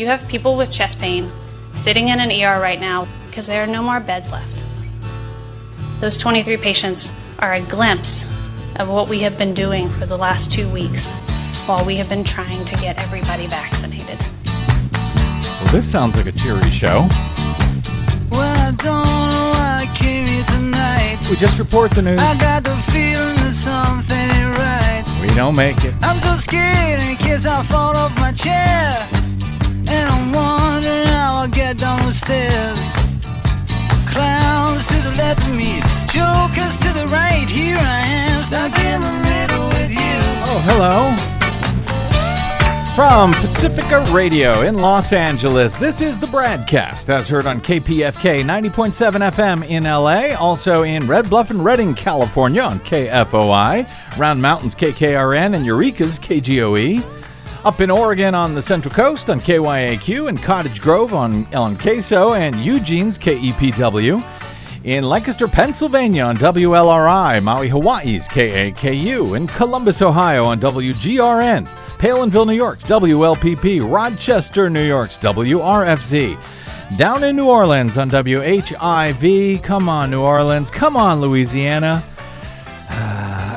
You have people with chest pain sitting in an ER right now because there are no more beds left. Those 23 patients are a glimpse of what we have been doing for the last two weeks while we have been trying to get everybody vaccinated. Well, this sounds like a cheery show. Well, I don't know why I came here tonight. We just report the news. I got the feeling that something ain't right. We don't make it. I'm so scared in case I fall off my chair. And I'm wondering how I'll get down the stairs. Clowns to the left of me, jokers to the right. Here I am, stuck in the middle with you. Oh, hello. From Pacifica Radio in Los Angeles, this is the BradCast as heard on KPFK 90.7 FM in LA, also in Red Bluff and Redding, California on KFOI, Round Mountains KKRN, and Eureka's KGOE. Up in Oregon on the Central Coast on KYAQ, and Cottage Grove on El Queso, and Eugene's KEPW. In Lancaster, Pennsylvania on WLRI, Maui, Hawaii's KAKU, in Columbus, Ohio on WGRN, Palenville, New York's WLPP, Rochester, New York's WRFZ, down in New Orleans on WHIV, come on, New Orleans, come on, Louisiana, Uh,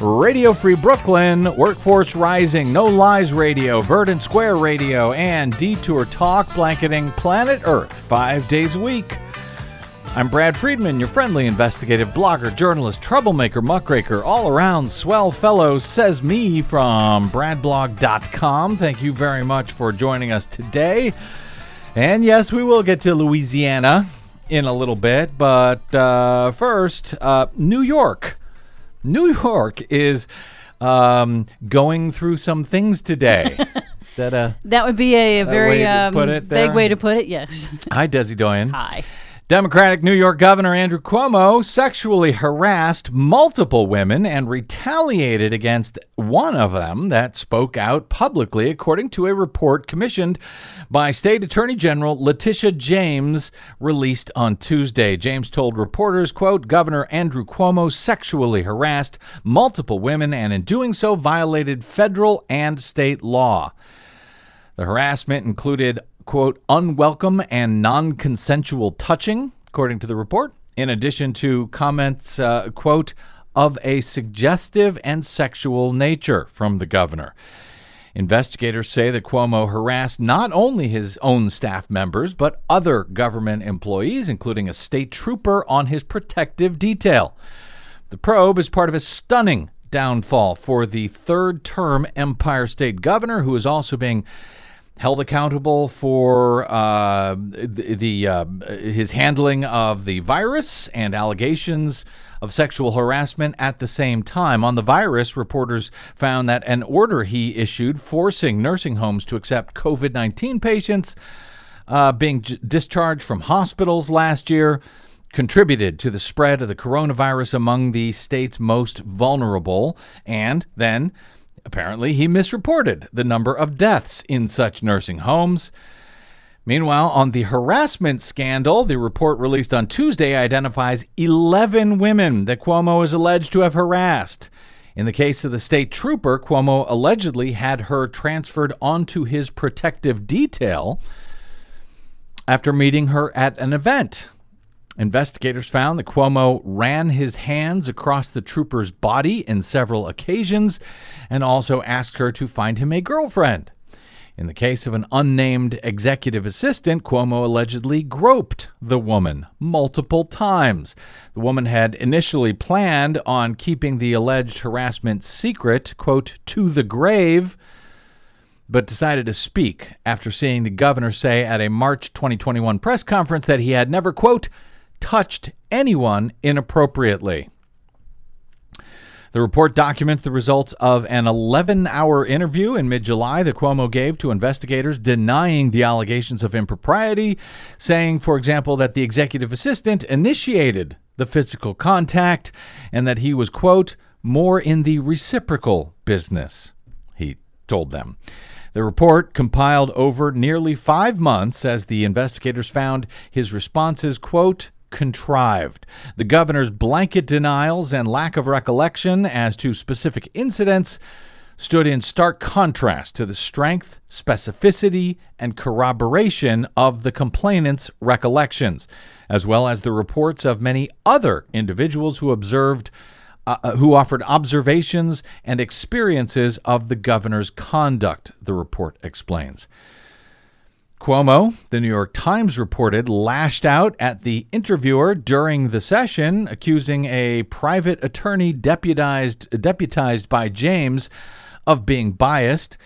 Radio Free Brooklyn, Workforce Rising, No Lies Radio, Verdant Square Radio, and Detour Talk, blanketing planet Earth five days a week. I'm Brad Friedman, your friendly investigative blogger, journalist, troublemaker, muckraker, all around swell fellow, says me from bradblog.com. Thank you very much for joining us today. And yes, we will get to Louisiana in a little bit, but uh, first, uh, New York. New York is um, going through some things today. is that a That would be a, a very um, vague way to put it. Yes. hi, Desi Doyen? Hi. Democratic New York Governor Andrew Cuomo sexually harassed multiple women and retaliated against one of them that spoke out publicly, according to a report commissioned by State Attorney General Letitia James released on Tuesday. James told reporters, quote, Governor Andrew Cuomo sexually harassed multiple women and in doing so violated federal and state law. The harassment included, quote, unwelcome and non consensual touching, according to the report, in addition to comments, uh, quote, of a suggestive and sexual nature from the governor. Investigators say that Cuomo harassed not only his own staff members, but other government employees, including a state trooper on his protective detail. The probe is part of a stunning downfall for the third term Empire State Governor, who is also being held accountable for uh, the, the uh, his handling of the virus and allegations of sexual harassment at the same time. On the virus, reporters found that an order he issued forcing nursing homes to accept COVID 19 patients uh, being j- discharged from hospitals last year contributed to the spread of the coronavirus among the state's most vulnerable. And then, apparently, he misreported the number of deaths in such nursing homes. Meanwhile, on the harassment scandal, the report released on Tuesday identifies 11 women that Cuomo is alleged to have harassed. In the case of the state trooper, Cuomo allegedly had her transferred onto his protective detail after meeting her at an event. Investigators found that Cuomo ran his hands across the trooper's body in several occasions and also asked her to find him a girlfriend. In the case of an unnamed executive assistant, Cuomo allegedly groped the woman multiple times. The woman had initially planned on keeping the alleged harassment secret, quote, to the grave, but decided to speak after seeing the governor say at a March 2021 press conference that he had never, quote, touched anyone inappropriately. The report documents the results of an 11 hour interview in mid July that Cuomo gave to investigators denying the allegations of impropriety, saying, for example, that the executive assistant initiated the physical contact and that he was, quote, more in the reciprocal business, he told them. The report, compiled over nearly five months, as the investigators found his responses, quote, contrived. The governor's blanket denials and lack of recollection as to specific incidents stood in stark contrast to the strength, specificity, and corroboration of the complainant's recollections, as well as the reports of many other individuals who observed. Uh, uh who offered observations and experiences of the governor's conduct, the report explains. Cuomo, the New York Times reported, lashed out at the interviewer during the session, accusing a private attorney deputized, deputized by James of being biased.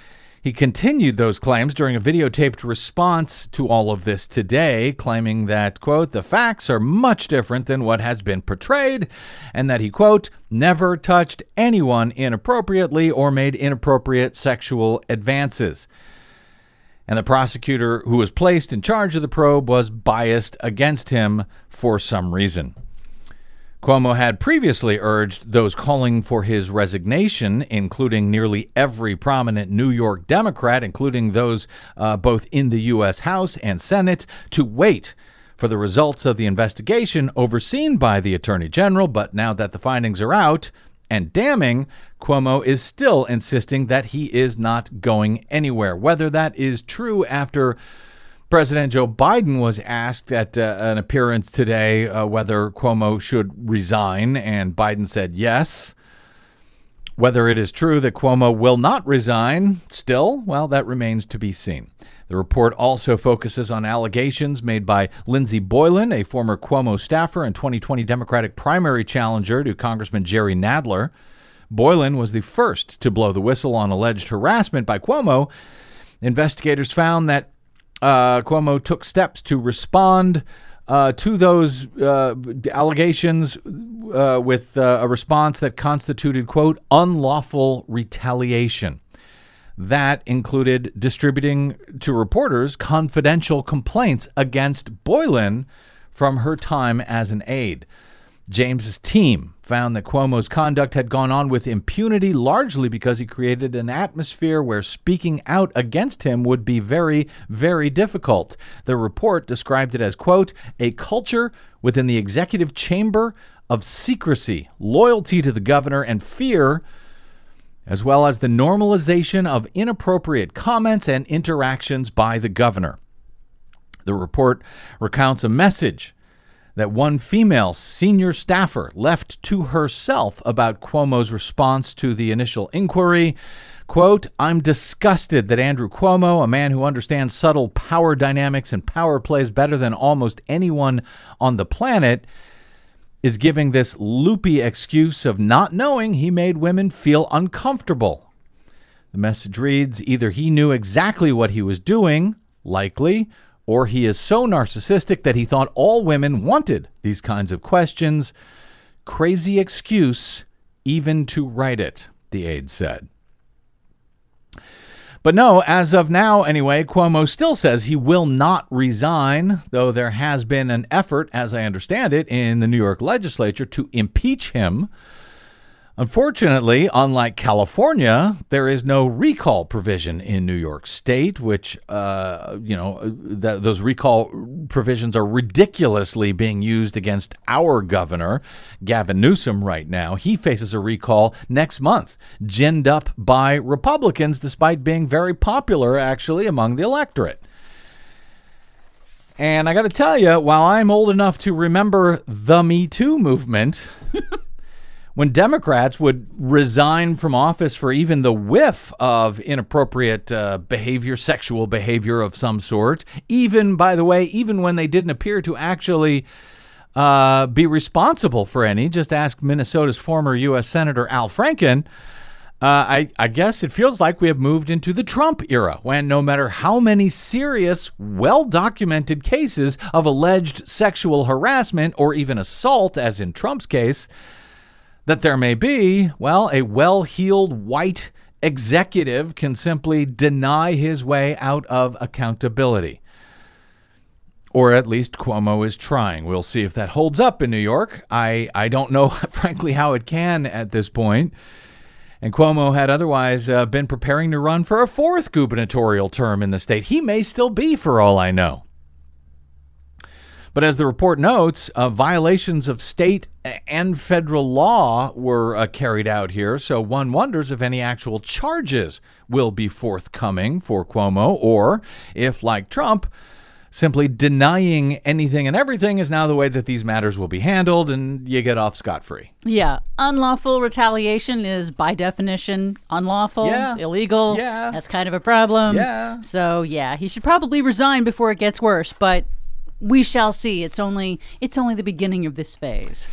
He continued those claims during a videotaped response to all of this today, claiming that, quote, the facts are much different than what has been portrayed, and that he, quote, never touched anyone inappropriately or made inappropriate sexual advances and the prosecutor who was placed in charge of the probe was biased against him for some reason. Cuomo had previously urged those calling for his resignation, including nearly every prominent New York Democrat, including those uh, both in the U.S. House and Senate, to wait for the results of the investigation overseen by the Attorney General. But now that the findings are out, and damning, Cuomo is still insisting that he is not going anywhere. Whether that is true after President Joe Biden was asked at uh, an appearance today uh, whether Cuomo should resign, and Biden said yes. Whether it is true that Cuomo will not resign, still, well, that remains to be seen. The report also focuses on allegations made by Lindsey Boylan, a former Cuomo staffer and 2020 Democratic primary challenger to Congressman Jerry Nadler. Boylan was the first to blow the whistle on alleged harassment by Cuomo. Investigators found that uh, Cuomo took steps to respond uh, to those uh, allegations uh, with uh, a response that constituted, quote, unlawful retaliation. That included distributing to reporters confidential complaints against Boylan from her time as an aide. James's team found that Cuomo's conduct had gone on with impunity largely because he created an atmosphere where speaking out against him would be very, very difficult. The report described it as, quote, a culture within the executive chamber of secrecy, loyalty to the governor, and fear as well as the normalization of inappropriate comments and interactions by the governor. The report recounts a message that one female senior staffer left to herself about Cuomo's response to the initial inquiry. Quote, I'm disgusted that Andrew Cuomo, a man who understands subtle power dynamics and power plays better than almost anyone on the planet, is giving this loopy excuse of not knowing he made women feel uncomfortable. The message reads either he knew exactly what he was doing, likely, or he is so narcissistic that he thought all women wanted these kinds of questions. Crazy excuse, even to write it, the aide said. But no, as of now, anyway, Cuomo still says he will not resign, though there has been an effort, as I understand it, in the New York legislature to impeach him. Unfortunately, unlike California, there is no recall provision in New York State, which, uh, you know, th- those recall provisions are ridiculously being used against our governor, Gavin Newsom, right now. He faces a recall next month, ginned up by Republicans, despite being very popular, actually, among the electorate. And I got to tell you, while I'm old enough to remember the Me Too movement, when Democrats would resign from office for even the whiff of inappropriate uh, behavior, sexual behavior of some sort, even, by the way, even when they didn't appear to actually uh, be responsible for any. Just ask Minnesota's former U.S. Senator Al Franken. Uh, I, I, guess it feels like we have moved into the Trump era, when no matter how many serious, well documented cases of alleged sexual harassment or even assault, as in Trump's case, that there may be, well, a well heeled white executive can simply deny his way out of accountability. Or at least Cuomo is trying. We'll see if that holds up in New York. I, I don't know, frankly, how it can at this point. And Cuomo had otherwise uh, been preparing to run for a fourth gubernatorial term in the state. He may still be, for all I know. But as the report notes, uh, violations of state and federal law were uh, carried out here. So one wonders if any actual charges will be forthcoming for Cuomo, or if, like Trump, simply denying anything and everything is now the way that these matters will be handled and you get off scot free. Yeah. Unlawful retaliation is by definition unlawful, Yeah. illegal. Yeah. That's kind of a problem. Yeah. So, yeah, he should probably resign before it gets worse, but we shall see. It's only it's only the beginning of this phase.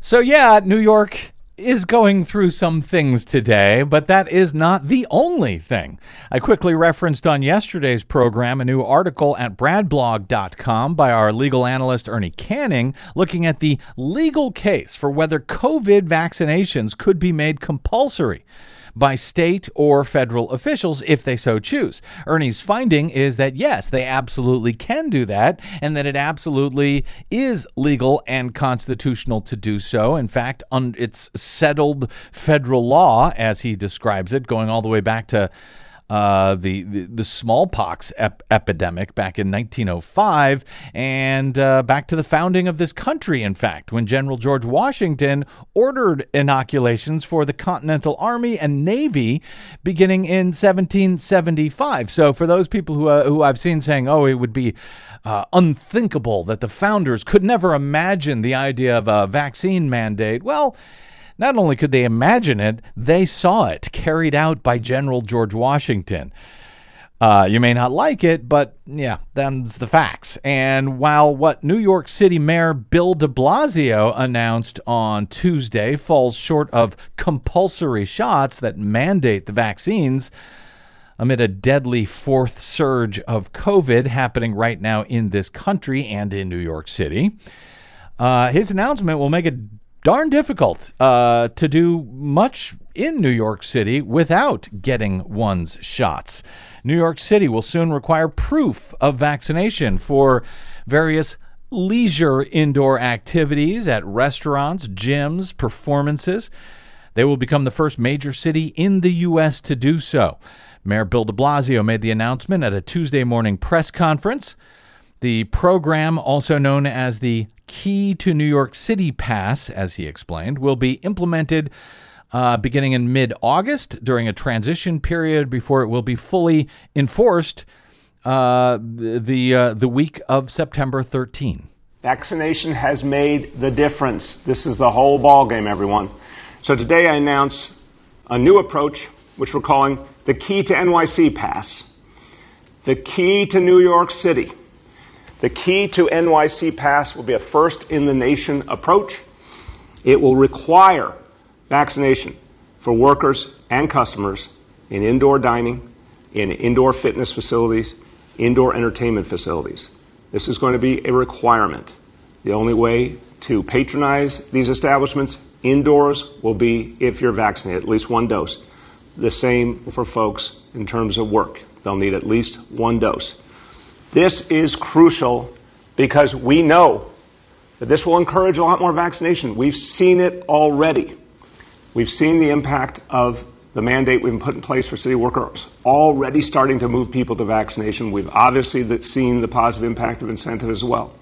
So, yeah, New York is going through some things today, but that is not the only thing. I quickly referenced on yesterday's program a new article at bradblog.com by our legal analyst Ernie Canning looking at the legal case for whether COVID vaccinations could be made compulsory by state or federal officials if they so choose. Ernie's finding is that yes, they absolutely can do that, and that it absolutely is legal and constitutional to do so. In fact, un- it's settled federal law, as he describes it, going all the way back to uh, the, the the smallpox ep- epidemic back in 1905, and uh, back to the founding of this country. In fact, when General George Washington ordered inoculations for the Continental Army and Navy beginning in 1775. So, for those people who uh, who I've seen saying, "Oh, it would be." Uh, unthinkable that the founders could never imagine the idea of a vaccine mandate. Well, not only could they imagine it, they saw it carried out by General George Washington. Uh, you may not like it, but yeah, them's the facts. And while what New York City Mayor Bill de Blasio announced on Tuesday falls short of compulsory shots that mandate the vaccines, amid a deadly fourth surge of COVID happening right now in this country and in New York City, uh, his announcement will make it darn difficult uh, to do much in New York City without getting one's shots. New York City will soon require proof of vaccination for various leisure indoor activities at restaurants, gyms, performances. They will become the first major city in the U.S. to do so. Mayor Bill de Blasio made the announcement at a Tuesday morning press conference. The program, also known as the Key to New York City Pass, as he explained, will be implemented uh, beginning in mid August during a transition period before it will be fully enforced uh, the uh, the week of September 13. Vaccination has made the difference. This is the whole ballgame, everyone. So today I announce a new approach, which we're calling the Key to NYC Pass. The key to New York City. The key to NYC Pass will be a first in the nation approach. It will require vaccination for workers and customers in indoor dining, in indoor fitness facilities, indoor entertainment facilities. This is going to be a requirement. The only way to patronize these establishments indoors will be if you're vaccinated, at least one dose. The same for folks in terms of work. They'll need at least one dose. This is crucial because we know that this will encourage a lot more vaccination. We've seen it already. We've seen the impact of the mandate we've put in place for city workers already starting to move people to vaccination. We've obviously seen the positive impact of incentive as well.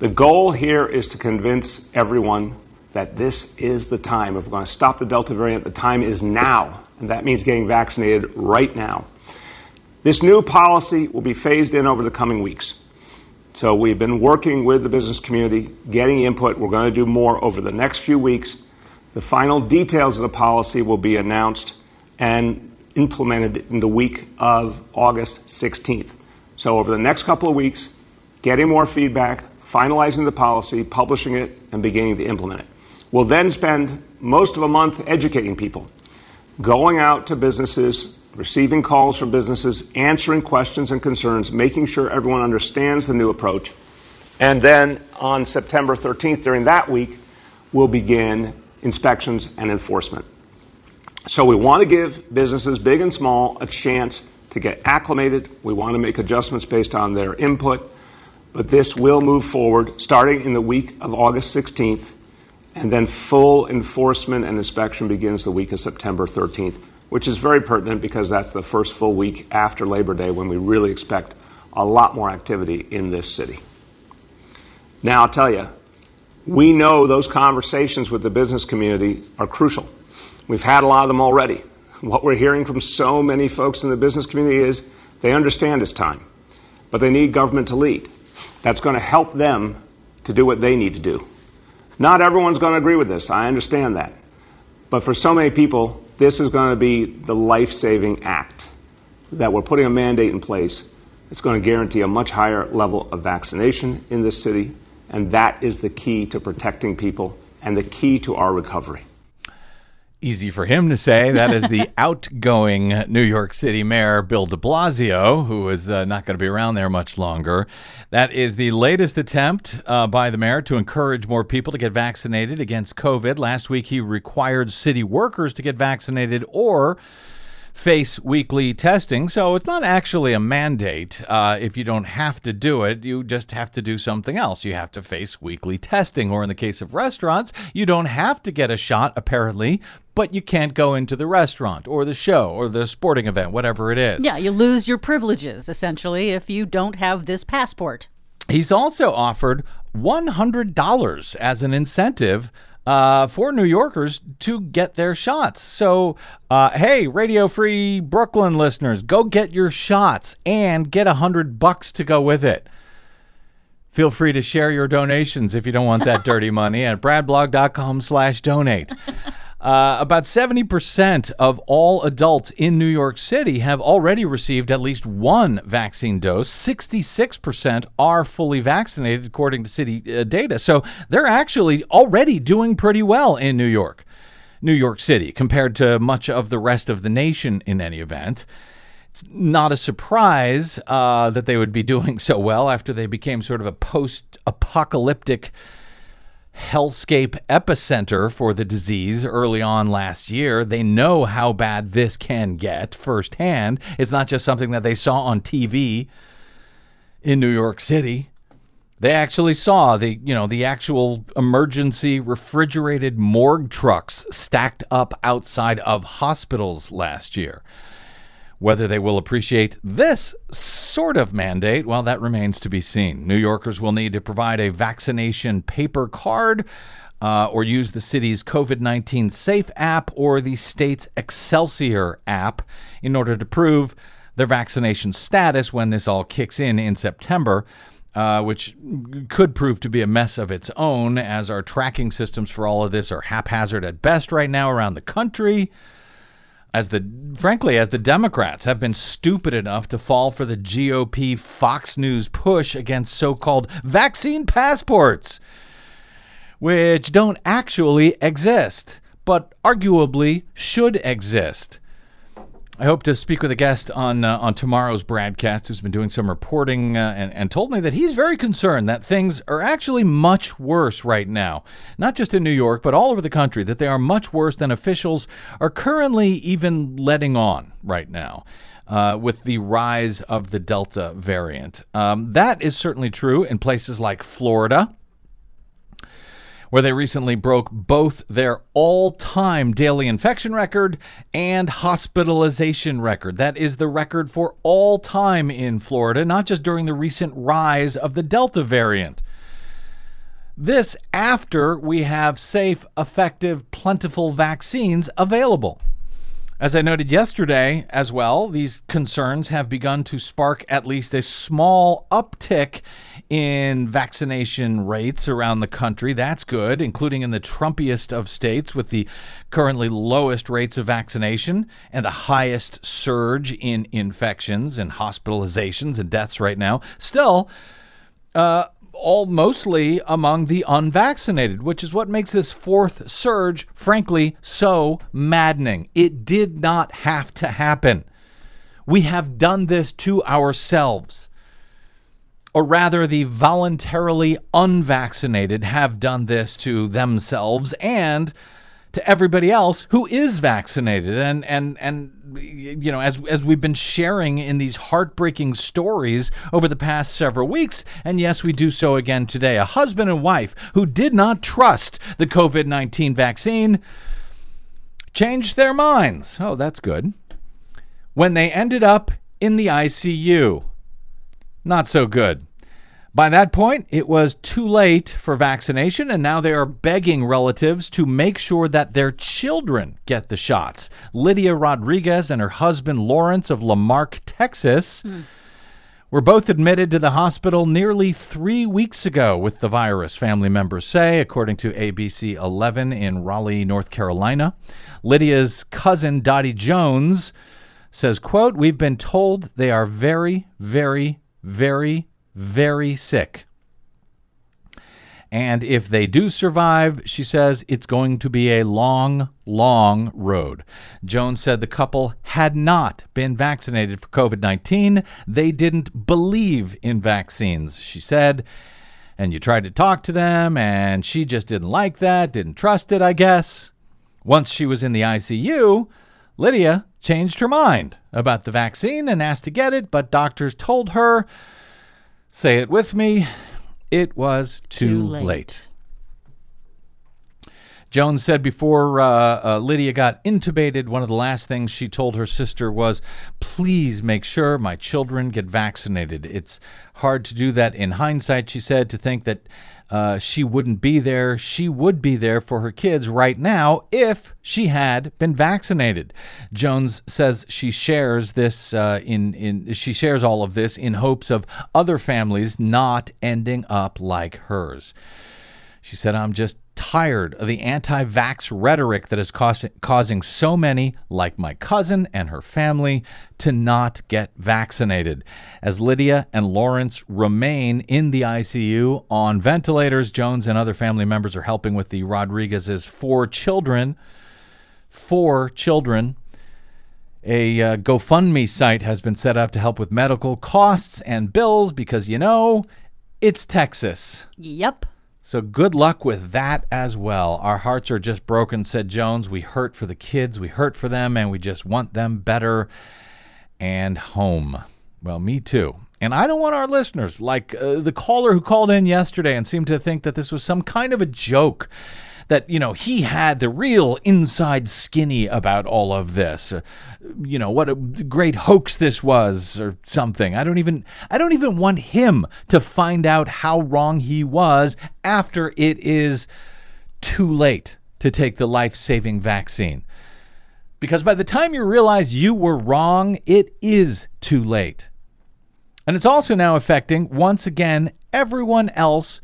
The goal here is to convince everyone that this is the time. If we're going to stop the Delta variant, the time is now. And that means getting vaccinated right now. This new policy will be phased in over the coming weeks. So we've been working with the business community, getting input. We're going to do more over the next few weeks. The final details of the policy will be announced and implemented in the week of August 16th. So over the next couple of weeks, getting more feedback, finalizing the policy, publishing it, and beginning to implement it. We'll then spend most of a month educating people, going out to businesses, receiving calls from businesses, answering questions and concerns, making sure everyone understands the new approach. And then on September 13th, during that week, we'll begin inspections, and enforcement. So we want to give businesses, big and small, a chance to get acclimated. We want to make adjustments based on their input. But this will move forward starting in the week of August 16th, and then full enforcement and inspection begins the week of September 13th, which is very pertinent because that's the first full week after Labor Day when we really expect a lot more activity in this city. Now, I'll tell you, we know those conversations with the business community are crucial. We've had a lot of them already. What we're hearing from so many folks in the business community is they understand it's time, but they need government to lead. That's going to help them to do what they need to do. Not everyone's going to agree with this. I understand that. But for so many people, this is going to be the life saving act that we're putting a mandate in place. It's going to guarantee a much higher level of vaccination in this city, and that is the key to protecting people and the key to our recovery. Easy for him to say. That is the outgoing New York City Mayor, Bill de Blasio, who is uh, not going to be around there much longer. That is the latest attempt uh, by the mayor to encourage more people to get vaccinated against COVID. Last week, he required city workers to get vaccinated or face weekly testing. So it's not actually a mandate. Uh, if you don't have to do it, you just have to do something else. You have to face weekly testing. Or in the case of restaurants, you don't have to get a shot, apparently, but you can't go into the restaurant or the show or the sporting event, whatever it is. Yeah, you lose your privileges, essentially, if you don't have this passport. He's also offered $100 as an incentive uh, for New Yorkers to get their shots. So, uh, hey, Radio Free Brooklyn listeners, go get your shots and get a hundred bucks to go with it. Feel free to share your donations if you don't want that dirty money at bradblog.com slash donate. Uh, about 70% of all adults in New York City have already received at least one vaccine dose. 66% are fully vaccinated, according to city uh, data. So they're actually already doing pretty well in New York, New York City, compared to much of the rest of the nation in any event. It's not a surprise uh, that they would be doing so well after they became sort of a post apocalyptic hellscape epicenter for the disease early on last year. They know how bad this can get firsthand. It's not just something that they saw on TV in New York City. They actually saw the, you know, the actual emergency refrigerated morgue trucks stacked up outside of hospitals last year. Whether they will appreciate this sort of mandate, well, that remains to be seen. New Yorkers will need to provide a vaccination paper card uh, or use the city's COVID 19 Safe app or the state's Excelsior app in order to prove their vaccination status when this all kicks in in September. Uh, which could prove to be a mess of its own, as our tracking systems for all of this are haphazard at best right now around the country as the frankly as the Democrats have been stupid enough to fall for the GOP Fox News push against so-called vaccine passports which don't actually exist but arguably should exist. I hope to speak with a guest on uh, on tomorrow's broadcast who's been doing some reporting uh, and, and told me that he's very concerned that things are actually much worse right now, not just in New York but all over the country. That they are much worse than officials are currently even letting on right now. Uh, with the rise of the Delta variant. Um, that is certainly true in places like Florida, where they recently broke both their all time daily infection record and hospitalization record. That is the record for all time in Florida, not just during the recent rise of the Delta variant. This after we have safe, effective, plentiful vaccines available. As I noted yesterday as well, these concerns have begun to spark at least a small uptick in vaccination rates around the country. That's good, including in the Trumpiest of states with the currently lowest rates of vaccination and the highest surge in infections and hospitalizations and deaths right now. Still, uh, all mostly among the unvaccinated, which is what makes this fourth surge, frankly, so maddening. It did not have to happen. We have done this to ourselves. Or rather, the voluntarily unvaccinated have done this to themselves and to everybody else who is vaccinated. And and and you know as as we've been sharing in these heartbreaking stories over the past several weeks and yes we do so again today a husband and wife who did not trust the COVID-19 vaccine changed their minds. Oh that's good. When they ended up in the ICU not so good by that point, it was too late for vaccination, and now they are begging relatives to make sure that their children get the shots. Lydia Rodriguez and her husband Lawrence of La Marque, Texas, were both admitted to the hospital nearly three weeks ago with the virus, family members say, according to ABC 11 in Raleigh, North Carolina. Lydia's cousin, Dottie Jones, says, quote, We've been told they are very, very, very very sick. And if they do survive, she says it's going to be a long, long road. Jones said the couple had not been vaccinated for COVID 19. They didn't believe in vaccines, she said. And you tried to talk to them, and she just didn't like that, didn't trust it, I guess. Once she was in the ICU, Lydia changed her mind about the vaccine and asked to get it, but doctors told her Say it with me. It was too, Too late. late. Jones said before uh, uh, Lydia got intubated, one of the last things she told her sister was, Please make sure my children get vaccinated. It's hard to do that in hindsight, she said, to think that uh, she wouldn't be there. She would be there for her kids right now if she had been vaccinated. Jones says she shares this uh, in in she shares all of this in hopes of other families not ending up like hers. She said, I'm just tired of the anti vax rhetoric that is causing, causing so many, like my cousin and her family, to not get vaccinated. As Lydia and Lawrence remain in the ICU on ventilators, Jones and other family members are helping with the Rodriguez's four children. Four children. A uh, GoFundMe site has been set up to help with medical costs and bills because, you know, it's Texas. Yep. So good luck with that as well. Our hearts are just broken, said Jones. We hurt for the kids, we hurt for them, and we just want them better and home. Well, me too. And I don't want our listeners, like uh, the caller who called in yesterday and seemed to think that this was some kind of a joke, that, you know, he had the real inside skinny about all of this. Uh, you know, what a great hoax this was or something. I don't even I don't even want him to find out how wrong he was after it is too late to take the life-saving vaccine. Because by the time you realize you were wrong, it is too late. And it's also now affecting, once again, everyone else,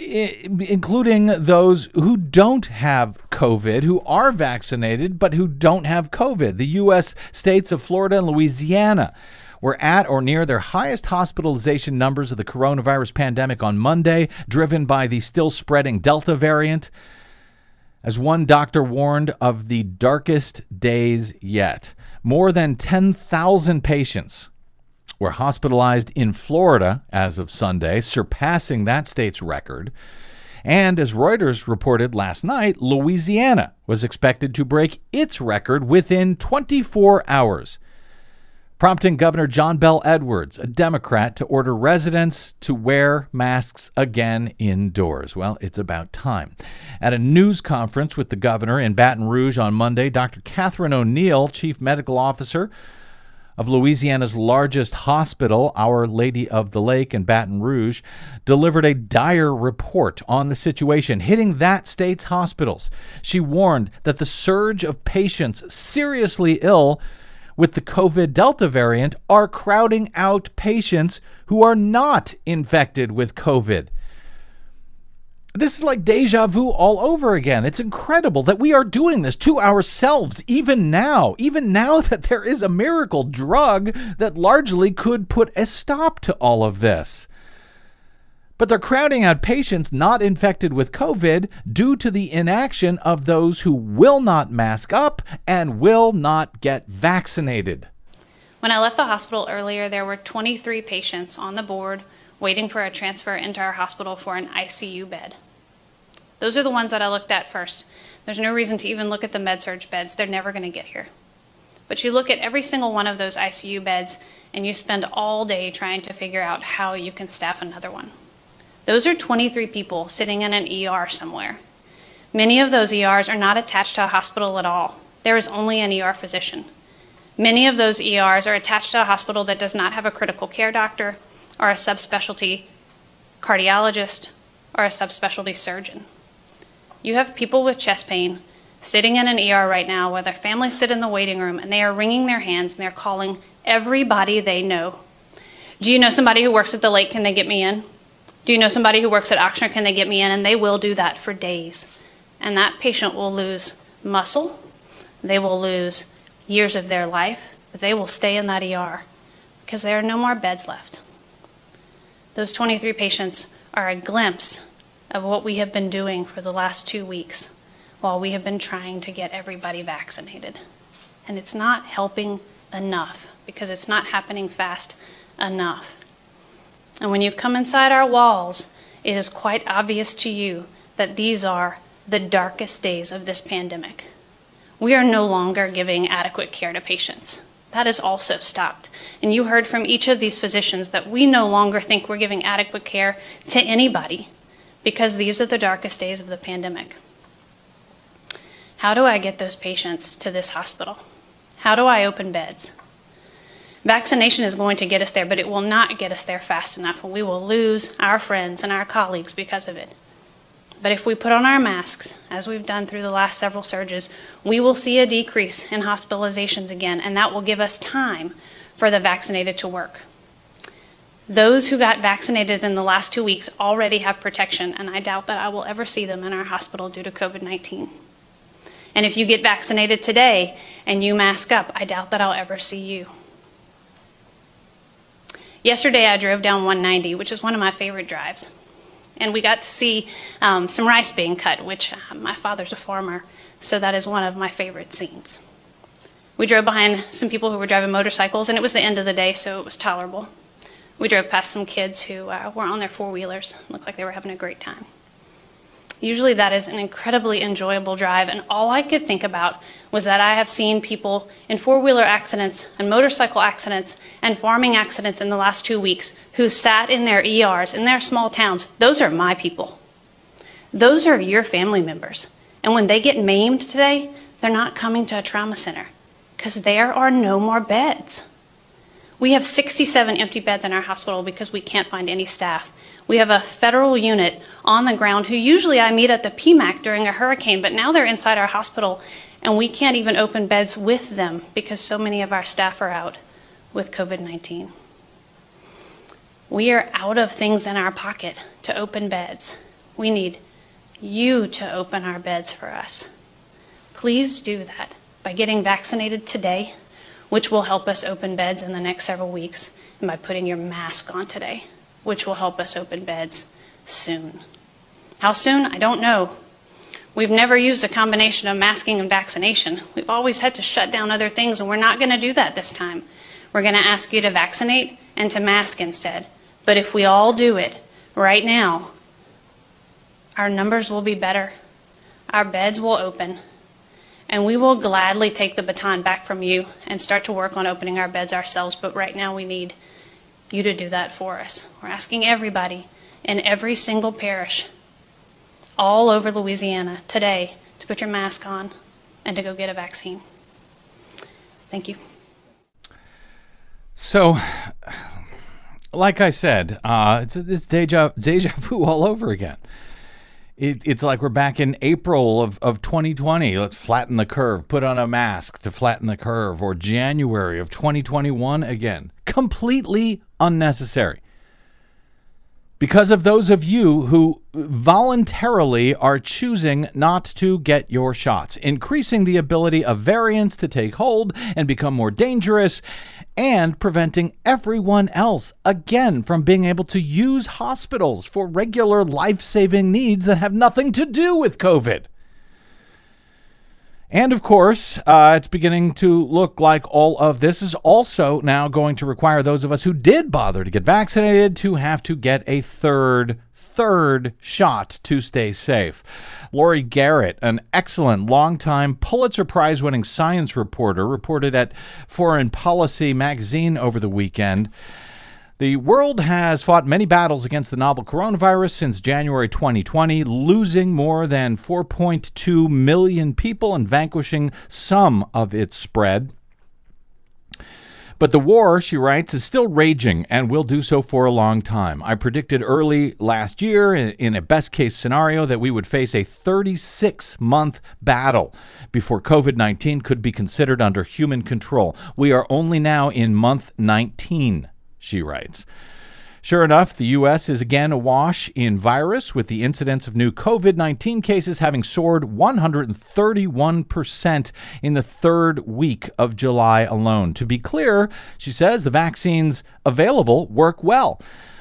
including those who don't have COVID, who are vaccinated, but who don't have COVID. The U.S. states of Florida and Louisiana were at or near their highest hospitalization numbers of the coronavirus pandemic on Monday, driven by the still spreading Delta variant. As one doctor warned of the darkest days yet, more than 10,000 patients were hospitalized in Florida as of Sunday, surpassing that state's record. And as Reuters reported last night, Louisiana was expected to break its record within 24 hours, prompting Governor John Bell Edwards, a Democrat, to order residents to wear masks again indoors. Well, it's about time. At a news conference with the governor in Baton Rouge on Monday, Dr. Catherine O'Neal, chief medical officer, of Louisiana's largest hospital, Our Lady of the Lake in Baton Rouge, delivered a dire report on the situation hitting that state's hospitals. She warned that the surge of patients seriously ill with the COVID Delta variant are crowding out patients who are not infected with COVID. This is like deja vu all over again. It's incredible that we are doing this to ourselves, even now, even now that there is a miracle drug that largely could put a stop to all of this. But they're crowding out patients not infected with COVID due to the inaction of those who will not mask up and will not get vaccinated. When I left the hospital earlier, there were 23 patients on the board waiting for a transfer into our hospital for an ICU bed. Those are the ones that I looked at first. There's no reason to even look at the med surg beds. They're never going to get here. But you look at every single one of those ICU beds and you spend all day trying to figure out how you can staff another one. Those are 23 people sitting in an ER somewhere. Many of those ERs are not attached to a hospital at all. There is only an ER physician. Many of those ERs are attached to a hospital that does not have a critical care doctor or a subspecialty cardiologist or a subspecialty surgeon. You have people with chest pain sitting in an ER right now where their families sit in the waiting room and they are wringing their hands and they're calling everybody they know. Do you know somebody who works at the lake? Can they get me in? Do you know somebody who works at Ochsner? Can they get me in? And they will do that for days. And that patient will lose muscle, they will lose years of their life, but they will stay in that ER because there are no more beds left. Those 23 patients are a glimpse of what we have been doing for the last two weeks while we have been trying to get everybody vaccinated. And it's not helping enough because it's not happening fast enough. And when you come inside our walls, it is quite obvious to you that these are the darkest days of this pandemic. We are no longer giving adequate care to patients. That has also stopped. And you heard from each of these physicians that we no longer think we're giving adequate care to anybody because these are the darkest days of the pandemic. How do I get those patients to this hospital? How do I open beds? Vaccination is going to get us there, but it will not get us there fast enough, and we will lose our friends and our colleagues because of it. But if we put on our masks, as we've done through the last several surges, we will see a decrease in hospitalizations again, and that will give us time for the vaccinated to work. Those who got vaccinated in the last two weeks already have protection, and I doubt that I will ever see them in our hospital due to COVID 19. And if you get vaccinated today and you mask up, I doubt that I'll ever see you. Yesterday, I drove down 190, which is one of my favorite drives. And we got to see um, some rice being cut, which uh, my father's a farmer, so that is one of my favorite scenes. We drove behind some people who were driving motorcycles, and it was the end of the day, so it was tolerable. We drove past some kids who uh, were on their four wheelers, looked like they were having a great time. Usually, that is an incredibly enjoyable drive, and all I could think about was that I have seen people in four wheeler accidents and motorcycle accidents and farming accidents in the last two weeks who sat in their ERs in their small towns. Those are my people. Those are your family members. And when they get maimed today, they're not coming to a trauma center because there are no more beds. We have 67 empty beds in our hospital because we can't find any staff. We have a federal unit on the ground who usually I meet at the PMAC during a hurricane, but now they're inside our hospital and we can't even open beds with them because so many of our staff are out with COVID 19. We are out of things in our pocket to open beds. We need you to open our beds for us. Please do that by getting vaccinated today, which will help us open beds in the next several weeks, and by putting your mask on today which will help us open beds soon. How soon? I don't know. We've never used a combination of masking and vaccination. We've always had to shut down other things, and we're not going to do that this time. We're going to ask you to vaccinate and to mask instead. But if we all do it right now, our numbers will be better, our beds will open, and we will gladly take the baton back from you and start to work on opening our beds ourselves. But right now, we need you to do that for us. We're asking everybody in every single parish all over Louisiana today to put your mask on and to go get a vaccine. Thank you. So, like I said, uh, it's, it's deja, deja vu all over again. It, it's like we're back in April of, of 2020. Let's flatten the curve, put on a mask to flatten the curve, or January of 2021 again. Completely unnecessary. Because of those of you who voluntarily are choosing not to get your shots, increasing the ability of variants to take hold and become more dangerous, and preventing everyone else, again, from being able to use hospitals for regular life saving needs that have nothing to do with COVID. And of course, uh, it's beginning to look like all of this is also now going to require those of us who did bother to get vaccinated to have to get a third, third shot to stay safe. Laurie Garrett, an excellent longtime Pulitzer Prize winning science reporter, reported at Foreign Policy magazine over the weekend. The world has fought many battles against the novel coronavirus since January 2020, losing more than 4.2 million people and vanquishing some of its spread. But the war, she writes, is still raging and will do so for a long time. I predicted early last year, in a best case scenario, that we would face a 36 month battle before COVID 19 could be considered under human control. We are only now in month 19, she writes. Sure enough, the U.S. is again awash in virus, with the incidence of new COVID 19 cases having soared 131% in the third week of July alone. To be clear, she says the vaccines available work well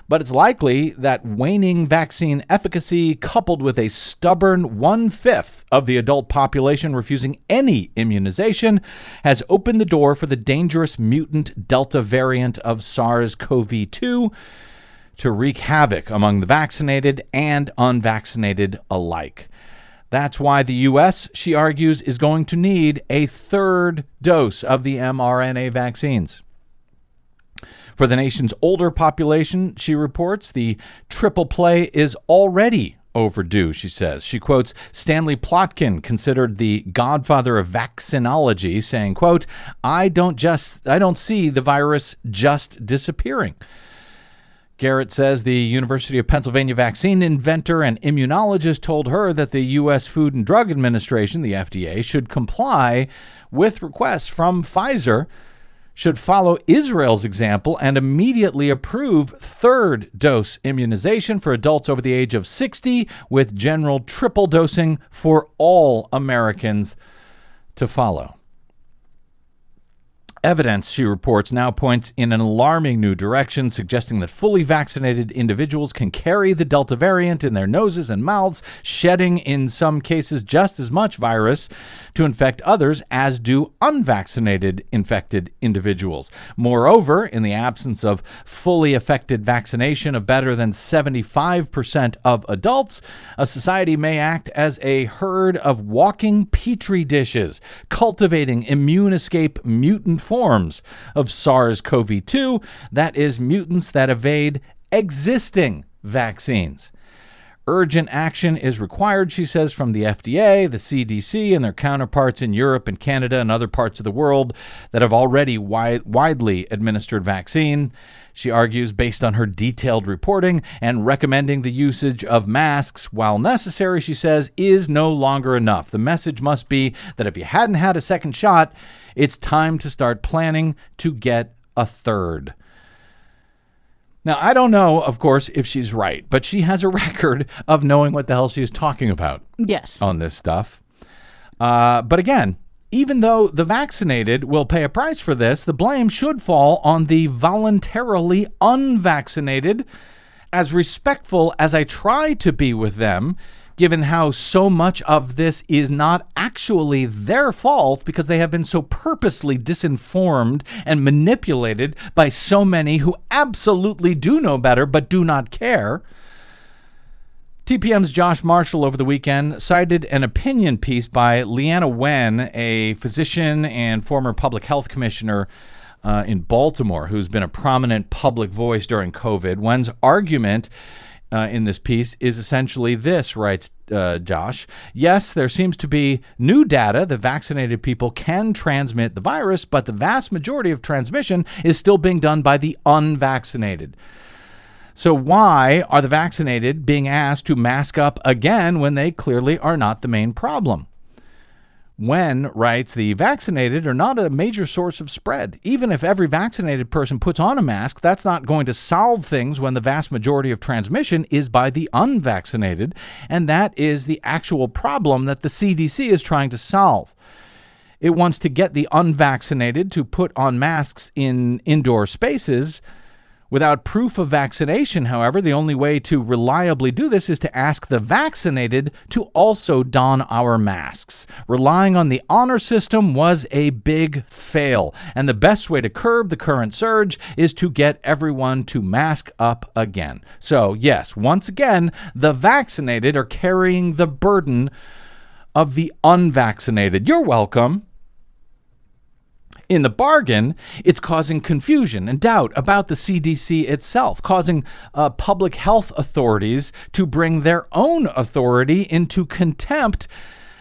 but it's likely that waning vaccine efficacy, coupled with a stubborn one fifth of the adult population refusing any immunization, has opened the door for the dangerous mutant Delta variant of SARS CoV 2 to wreak havoc among the vaccinated and unvaccinated alike. That's why the U.S., she argues, is going to need a third dose of the mRNA vaccines. For the nation's older population, she reports, the triple play is already overdue, she says. She quotes Stanley Plotkin, considered the godfather of vaccinology, saying, quote, I don't just I don't see the virus just disappearing. Garrett says the University of Pennsylvania vaccine inventor and immunologist told her that the U.S. Food and Drug Administration, the FDA, should comply with requests from Pfizer, should follow Israel's example and immediately approve third dose immunization for adults over the age of 60, with general triple dosing for all Americans to follow. Evidence, she reports, now points in an alarming new direction, suggesting that fully vaccinated individuals can carry the Delta variant in their noses and mouths, shedding in some cases just as much virus to infect others as do unvaccinated infected individuals. Moreover, in the absence of fully effective vaccination of better than 75% of adults, a society may act as a herd of walking petri dishes, cultivating immune escape mutant forms of SARS CoV 2, that is, mutants that evade existing vaccines. Urgent action is required, she says, from the FDA, the CDC, and their counterparts in Europe and Canada and other parts of the world that have already wi- widely administered vaccine. She argues, based on her detailed reporting and recommending the usage of masks while necessary, she says, is no longer enough. The message must be that if you hadn't had a second shot, it's time to start planning to get a third. Now, I don't know, of course, if she's right, but she has a record of knowing what the hell she is talking about Yes. on this stuff. Uh, but again, even though the vaccinated will pay a price for this, the blame should fall on the voluntarily unvaccinated. As respectful as I try to be with them, given how so much of this is not actually their fault because they have been so purposely disinformed and manipulated by so many who absolutely do know better but do not care. TPM's Josh Marshall over the weekend cited an opinion piece by Leana Wen, a physician and former public health commissioner uh, in Baltimore, who's been a prominent public voice during COVID. Wen's argument uh, in this piece is essentially this, writes uh, Josh. Yes, there seems to be new data that vaccinated people can transmit the virus, but the vast majority of transmission is still being done by the unvaccinated. So, why are the vaccinated being asked to mask up again when they clearly are not the main problem? Wen writes the vaccinated are not a major source of spread. Even if every vaccinated person puts on a mask, that's not going to solve things when the vast majority of transmission is by the unvaccinated. And that is the actual problem that the CDC is trying to solve. It wants to get the unvaccinated to put on masks in indoor spaces Without proof of vaccination, however, the only way to reliably do this is to ask the vaccinated to also don our masks. Relying on the honor system was a big fail, and the best way to curb the current surge is to get everyone to mask up again. So, yes, once again, the vaccinated are carrying the burden of the unvaccinated. You're welcome. In the bargain, it's causing confusion and doubt about the CDC itself, causing uh, public health authorities to bring their own authority into contempt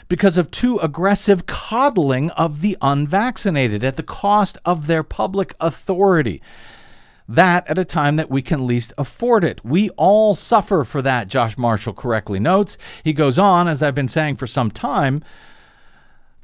because of too aggressive coddling of the unvaccinated at the cost of their public authority. That at a time that we can least afford it. We all suffer for that, Josh Marshall correctly notes. He goes on, as I've been saying for some time,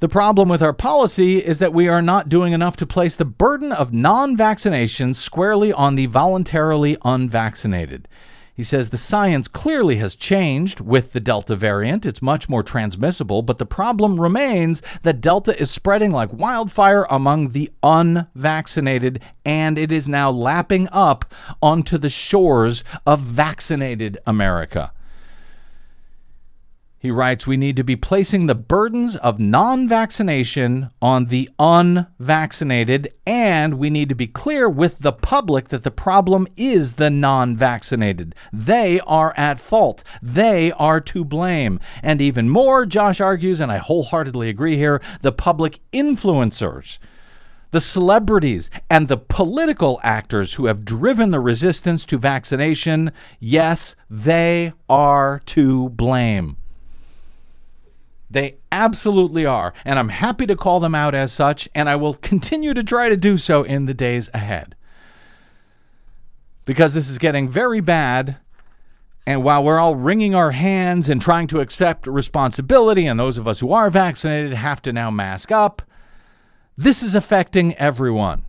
the problem with our policy is that we are not doing enough to place the burden of non vaccination squarely on the voluntarily unvaccinated. He says the science clearly has changed with the Delta variant. It's much more transmissible, but the problem remains that Delta is spreading like wildfire among the unvaccinated, and it is now lapping up onto the shores of vaccinated America. He writes, We need to be placing the burdens of non vaccination on the unvaccinated, and we need to be clear with the public that the problem is the non vaccinated. They are at fault, they are to blame. And even more, Josh argues, and I wholeheartedly agree here, the public influencers the celebrities and the political actors who have driven the resistance to vaccination, yes, they are to blame. They absolutely are. And I'm happy to call them out as such, and I will continue to try to do so in the days ahead. Because this is getting very bad. And while we're all wringing our hands and trying to accept responsibility, and those of us who are vaccinated have to now mask up, this is affecting everyone.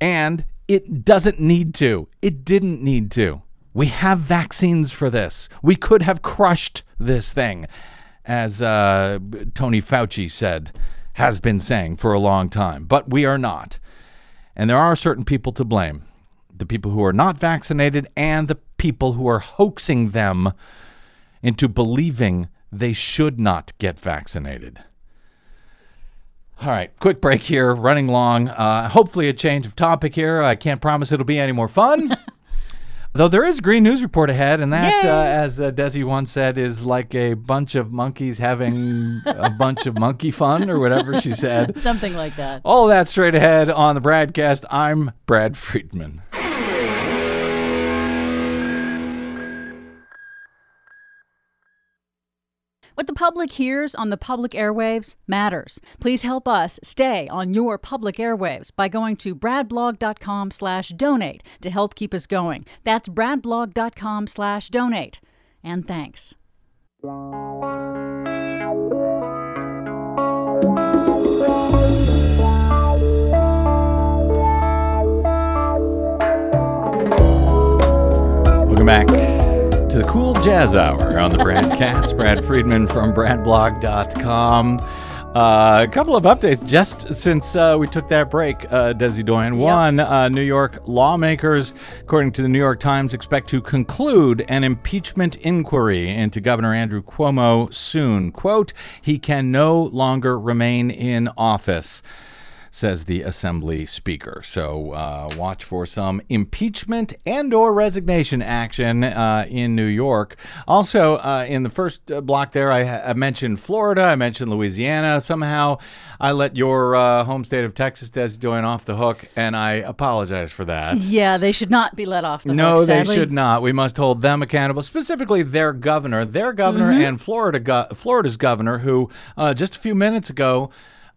And it doesn't need to. It didn't need to. We have vaccines for this. We could have crushed this thing as uh, Tony Fauci said, has been saying for a long time. But we are not. And there are certain people to blame the people who are not vaccinated and the people who are hoaxing them into believing they should not get vaccinated. All right, quick break here, running long. Uh, hopefully, a change of topic here. I can't promise it'll be any more fun. Though there is a green news report ahead, and that, uh, as uh, Desi once said, is like a bunch of monkeys having a bunch of monkey fun, or whatever she said. Something like that. All that straight ahead on the BradCast. I'm Brad Friedman. What the public hears on the public airwaves matters. Please help us stay on your public airwaves by going to bradblog.com slash donate to help keep us going. That's bradblog.com slash donate. And thanks. Welcome back to the Cool Jazz Hour on the BradCast. Brad Friedman from BradBlog.com. Uh, a couple of updates just since uh, we took that break, uh, Desi Doyen. One, uh, New York lawmakers, according to the New York Times, expect to conclude an impeachment inquiry into Governor Andrew Cuomo soon. Quote, he can no longer remain in office says the Assembly Speaker. So uh, watch for some impeachment and/or resignation action uh, in New York. Also, uh, in the first uh, block there, I, I, mentioned Florida. I mentioned Louisiana. Somehow, I let your uh, home state of Texas, Des Doyen, off the hook, and I apologize for that. Yeah, they should not be let off the no, hook. No, they should not. We must hold them accountable, specifically their governor, their governor, mm-hmm. and Florida, go- Florida's governor, who uh, just a few minutes ago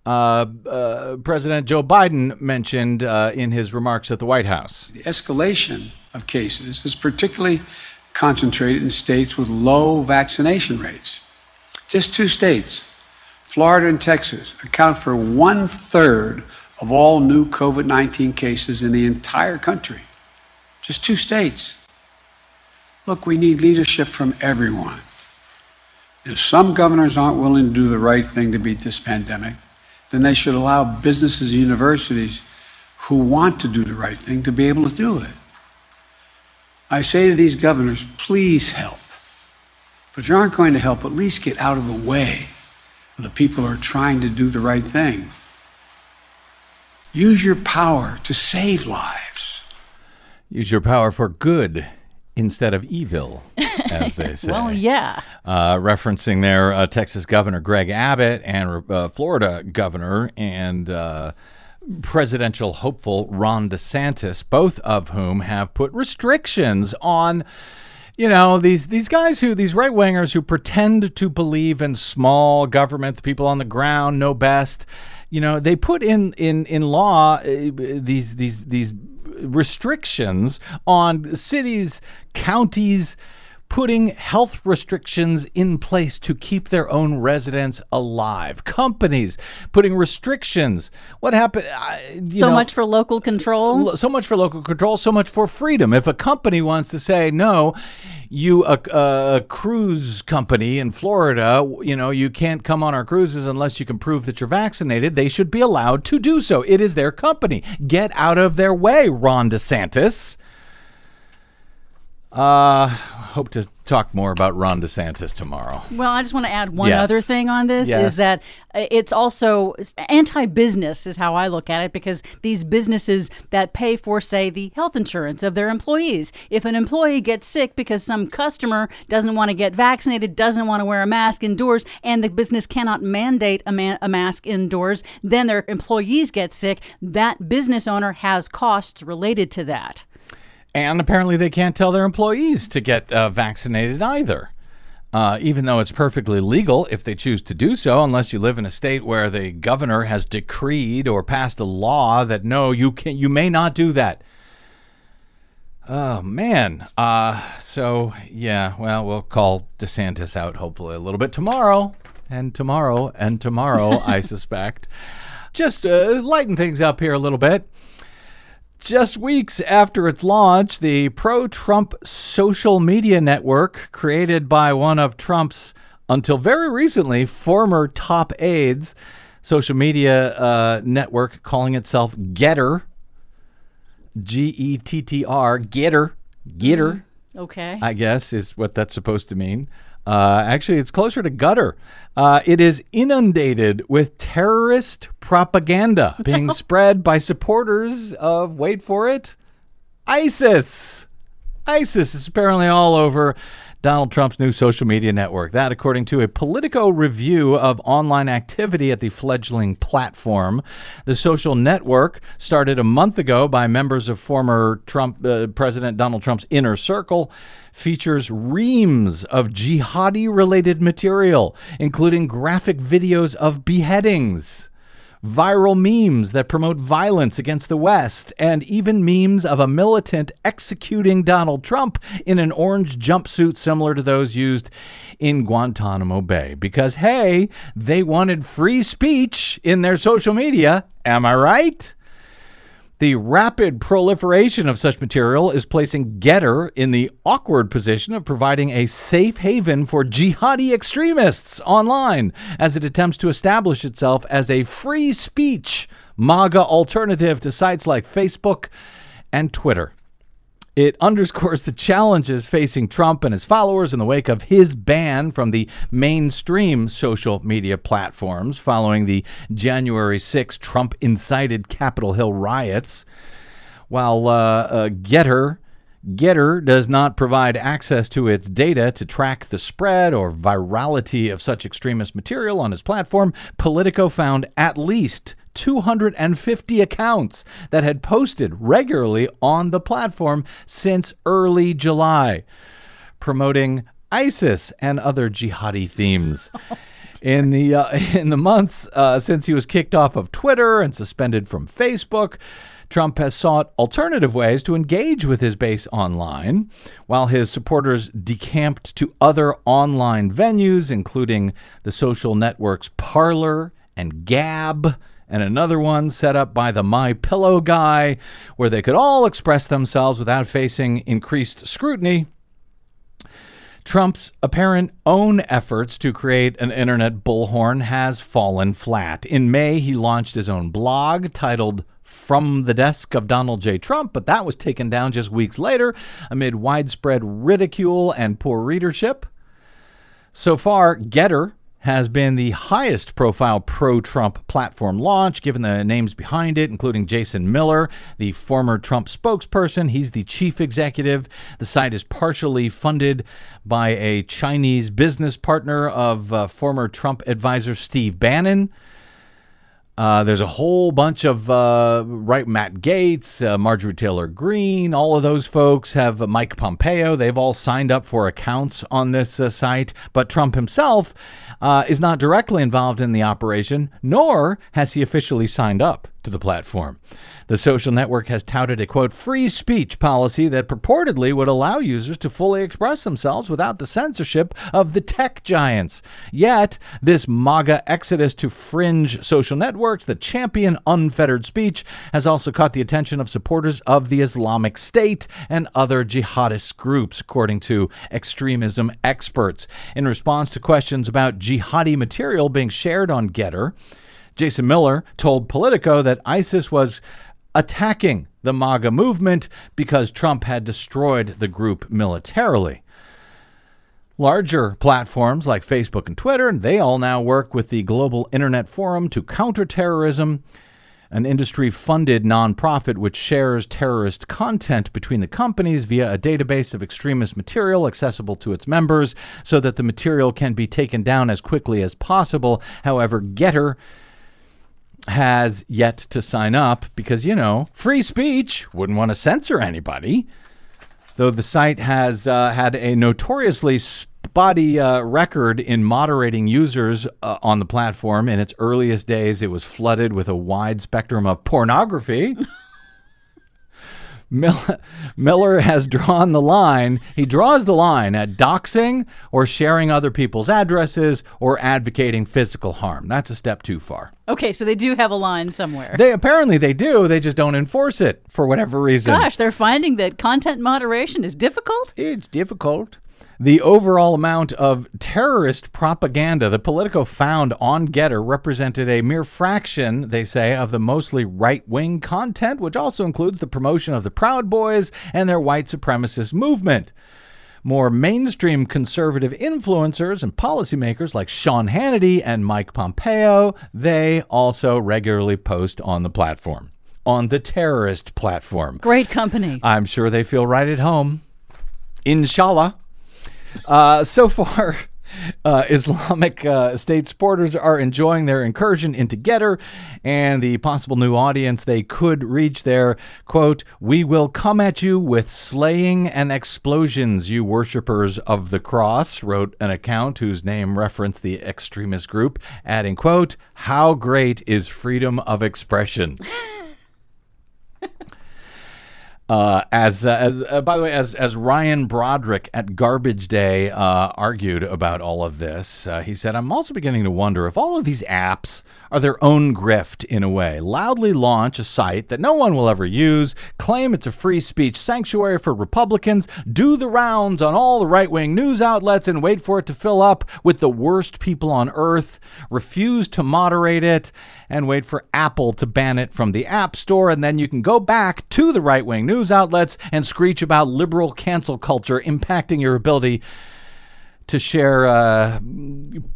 uh, uh, President Joe Biden mentioned uh, in his remarks at the White House. The escalation of cases is particularly concentrated in states with low vaccination rates. Just two states, Florida and Texas, account for one third of all new COVID 19 cases in the entire country. Just two states. Look, we need leadership from everyone. If some governors aren't willing to do the right thing to beat this pandemic, then they should allow businesses and universities who want to do the right thing to be able to do it. I say to these governors, please help. But if you aren't going to help, at least get out of the way of the people who are trying to do the right thing. Use your power to save lives. Use your power for good instead of evil, as they say. Well, yeah. uh, referencing there uh, Texas Governor Greg Abbott and uh, Florida Governor and uh, presidential hopeful Ron DeSantis, both of whom have put restrictions on. You know these these guys who these right wingers who pretend to believe in small government, the people on the ground know best. You know they put in in in law uh, these these these restrictions on cities, counties, putting health restrictions in place to keep their own residents alive. Companies putting restrictions. What happened? So know, much for local control. lo- so much for local control, so much for freedom. If a company wants to say no, you a, a, a cruise company in Florida, you know, you can't come on our cruises unless you can prove that you're vaccinated. They should be allowed to do so. It is their company. Get out of their way, Ron DeSantis. Uh, hope to talk more about Ron DeSantis tomorrow. Well, I just want to add one Yes. other thing on this Yes. is that uh, it's also anti-business is how I look at it because these businesses that pay for say the health insurance of their employees. If an employee gets sick because some customer doesn't want to get vaccinated, doesn't want to wear a mask indoors and the business cannot mandate a, ma- a mask indoors, then their employees get sick, that business owner has costs related to that. And apparently, they can't tell their employees to get uh, vaccinated either. Uh, even though it's perfectly legal if they choose to do so, unless you live in a state where the governor has decreed or passed a law that no, you can, you may not do that. Oh man. Uh, so yeah, well, we'll call DeSantis out hopefully a little bit tomorrow, and tomorrow, and tomorrow, I suspect. Just uh, lighten things up here a little bit. Just weeks after its launch, the pro Trump social media network, created by one of Trump's, until very recently, former top aides, social media uh, network calling itself Getter, G E T T R, Getter, Getter. Okay. I guess is what that's supposed to mean. Uh, actually, it's closer to gutter. Uh, it is inundated with terrorist propaganda being spread by supporters of, wait for it, ISIS. ISIS is apparently all over Donald Trump's new social media network. That, according to a Politico review of online activity at the fledgling platform. The social network started a month ago by members of former Trump uh, President Donald Trump's inner circle. Features reams of jihadi related material, including graphic videos of beheadings viral memes that promote violence against the West, and even memes of a militant executing Donald Trump in an orange jumpsuit similar to those used in Guantanamo Bay. Because, hey, they wanted free speech in their social media. Am I right? The rapid proliferation of such material is placing Getter in the awkward position of providing a safe haven for jihadi extremists online as it attempts to establish itself as a free speech MAGA alternative to sites like Facebook and Twitter. It underscores the challenges facing Trump and his followers in the wake of his ban from the mainstream social media platforms following the January 6 Trump incited Capitol Hill riots. While uh, uh, Getter Getter does not provide access to its data to track the spread or virality of such extremist material on its platform, Politico found at least 250 accounts that had posted regularly on the platform since early July, promoting ISIS and other jihadi themes. In the uh, in the months uh, since he was kicked off of Twitter and suspended from Facebook, Trump has sought alternative ways to engage with his base online, while his supporters decamped to other online venues, including the social networks Parler and Gab and another one set up by the My Pillow guy where they could all express themselves without facing increased scrutiny. Trump's apparent own efforts to create an internet bullhorn has fallen flat. In May, he launched his own blog titled from the desk of Donald J. Trump, but that was taken down just weeks later amid widespread ridicule and poor readership. So far, Getter has been the highest profile pro Trump platform launch, given the names behind it, including Jason Miller, the former Trump spokesperson. He's the chief executive. The site is partially funded by a Chinese business partner of uh, former Trump advisor Steve Bannon. Uh, there's a whole bunch of uh, right Matt Gaetz, uh, Marjorie Taylor Greene, all of those folks have Mike Pompeo. They've all signed up for accounts on this uh, site, but Trump himself uh, is not directly involved in the operation, nor has he officially signed up to the platform. The social network has touted a quote free speech policy that purportedly would allow users to fully express themselves without the censorship of the tech giants. Yet, this MAGA exodus to fringe social networks that champion unfettered speech has also caught the attention of supporters of the Islamic State and other jihadist groups, according to extremism experts. In response to questions about jihadi material being shared on Getter, Jason Miller told Politico that ISIS was attacking the MAGA movement because Trump had destroyed the group militarily. Larger platforms like Facebook and Twitter, they all now work with the Global Internet Forum to counter terrorism, an industry funded nonprofit which shares terrorist content between the companies via a database of extremist material accessible to its members so that the material can be taken down as quickly as possible. However, Getter has yet to sign up because, you know, free speech wouldn't want to censor anybody. Though the site has uh, had a notoriously spotty uh, record in moderating users uh, on the platform. In its earliest days, it was flooded with a wide spectrum of pornography. Miller has drawn the line. He draws the line at doxing or sharing other people's addresses or advocating physical harm. That's a step too far. Okay, so they do have a line somewhere. They apparently they do. They just don't enforce it for whatever reason. Gosh, they're finding that content moderation is difficult. It's difficult. The overall amount of terrorist propaganda that Politico found on Getter represented a mere fraction, they say, of the mostly right wing content, which also includes the promotion of the Proud Boys and their white supremacist movement. More mainstream conservative influencers and policymakers like Sean Hannity and Mike Pompeo, they also regularly post on the platform, on the terrorist platform. Great company. I'm sure they feel right at home. Inshallah. Uh, so far, uh, Islamic uh, State supporters are enjoying their incursion into Getter and the possible new audience they could reach there. Quote, We will come at you with slaying and explosions, you worshippers of the cross, wrote an account whose name referenced the extremist group, adding, quote, How great is freedom of expression? Uh, as uh, as uh, by the way, as as Ryan Broderick at Garbage Day uh, argued about all of this, uh, he said, "I'm also beginning to wonder if all of these apps are their own grift in a way. Loudly launch a site that no one will ever use, claim it's a free speech sanctuary for Republicans, do the rounds on all the right wing news outlets, and wait for it to fill up with the worst people on earth. Refuse to moderate it." And wait for Apple to ban it from the App Store, and then you can go back to the right wing news outlets and screech about liberal cancel culture impacting your ability to share uh,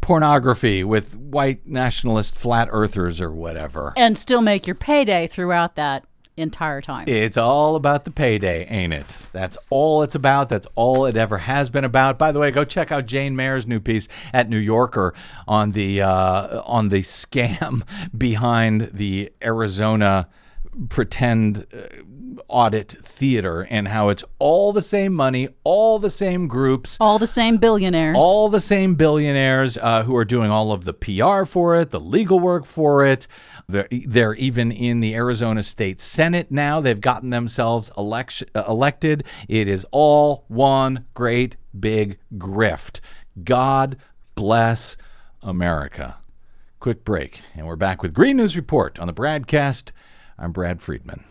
pornography with white nationalist flat earthers or whatever. And still make your payday throughout that entire time. It's all about the payday, ain't it? That's all it's about. That's all it ever has been about. By the way, go check out Jane Mayer's new piece at New Yorker on the uh, on the scam behind the Arizona pretend uh, audit theater and how it's all the same money, all the same groups, all the same billionaires, all the same billionaires uh, who are doing all of the PR for it, the legal work for it. They're, they're even in the Arizona State Senate now. They've gotten themselves election, uh, elected. It is all one great big grift. God bless America. Quick break, and we're back with Green News Report on the BradCast. I'm Brad Friedman.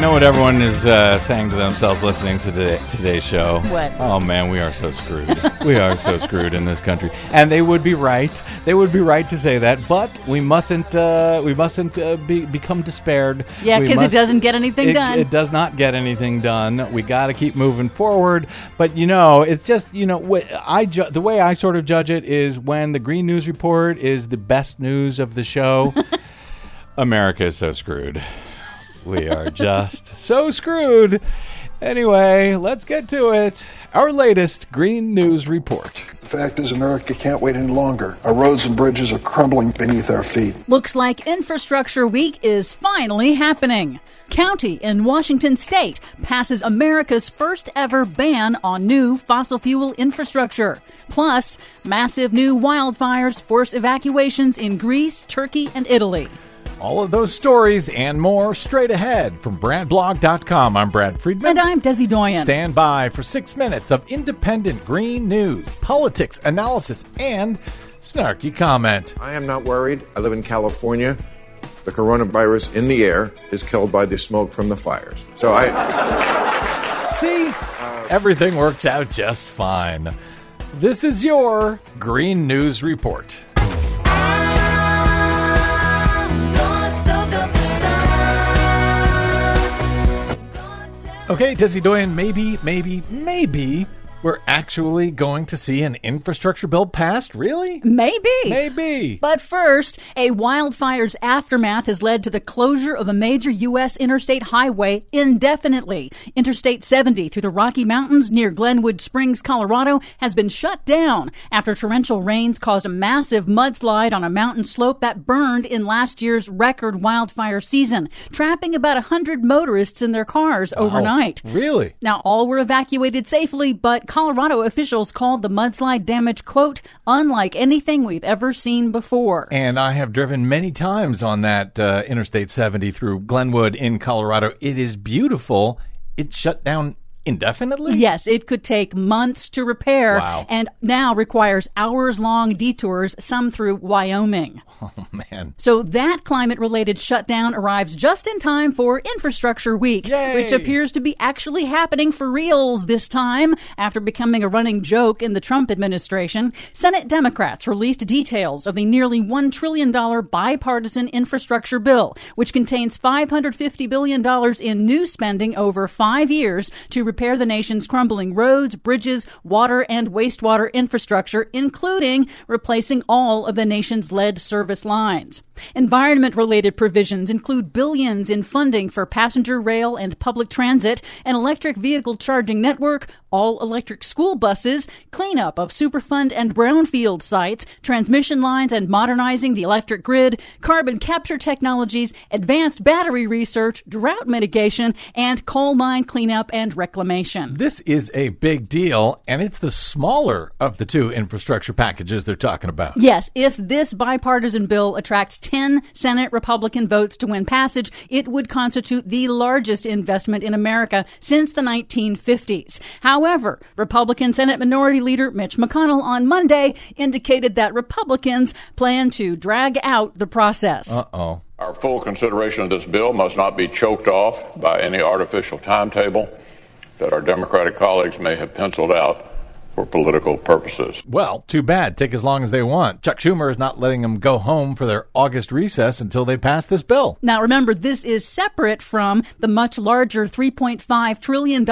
Know what everyone is uh, saying to themselves listening to today, today's show. What? Oh man, we are so screwed. we are so screwed in this country, and they would be right. They would be right to say that, but we mustn't. Uh, we mustn't uh, be, become despaired. Yeah, because it doesn't get anything it- done. It does not get anything done. We got to keep moving forward. But you know, it's just you know, I ju- the way I sort of judge it is when the Green News Report is the best news of the show. America is so screwed. We are just so screwed. Anyway, let's get to it. Our latest Green News Report. The fact is, America can't wait any longer. Our roads and bridges are crumbling beneath our feet. Looks like Infrastructure Week is finally happening. County in Washington state passes America's first ever ban on new fossil fuel infrastructure. Plus, massive new wildfires force evacuations in Greece, Turkey, and Italy. All of those stories and more straight ahead from BradBlog.com. I'm Brad Friedman. And I'm Desi Doyen. Stand by for six minutes of independent green news, politics, analysis, and snarky comment. I am not worried. I live in California. The coronavirus in the air is killed by the smoke from the fires. So I. See, everything works out just fine. This is your Green News Report. Okay, Desi Doyen, maybe, maybe, maybe we're actually going to see an infrastructure bill passed? Really? Maybe. Maybe. But first, a wildfire's aftermath has led to the closure of a major U.S. interstate highway indefinitely. Interstate 70 through the Rocky Mountains near Glenwood Springs, Colorado, has been shut down after torrential rains caused a massive mudslide on a mountain slope that burned in last year's record wildfire season, trapping about 100 motorists in their cars overnight. Really? Now, all were evacuated safely, but Colorado officials called the mudslide damage, quote, unlike anything we've ever seen before. And I have driven many times on that uh, Interstate 70 through Glenwood in Colorado. It is beautiful. It's shut down indefinitely? Yes, it could take months to repair Wow. and now requires hours long detours, some through Wyoming. Oh, man. So that climate related shutdown arrives just in time for Infrastructure Week, Yay. which appears to be actually happening for reals this time after becoming a running joke in the Trump administration. Senate Democrats released details of the nearly $1 trillion bipartisan infrastructure bill, which contains $550 billion in new spending over five years to repair the nation's crumbling roads, bridges, water, and wastewater infrastructure, including replacing all of the nation's lead service lines. Environment related provisions include billions in funding for passenger rail and public transit, an electric vehicle charging network, all electric school buses, cleanup of Superfund and brownfield sites, transmission lines and modernizing the electric grid, carbon capture technologies, advanced battery research, drought mitigation, and coal mine cleanup and reclamation. This is a big deal, and it's the smaller of the two infrastructure packages they're talking about. Yes, if this bipartisan bill attracts 10 Senate Republican votes to win passage, it would constitute the largest investment in America since the 1950s. However, Republican Senate Minority Leader Mitch McConnell on Monday indicated that Republicans plan to drag out the process. Uh oh. Our full consideration of this bill must not be choked off by any artificial timetable that our Democratic colleagues may have penciled out for political purposes. Well, too bad. Take as long as they want. Chuck Schumer is not letting them go home for their August recess until they pass this bill. Now, remember, this is separate from the much larger $3.5 trillion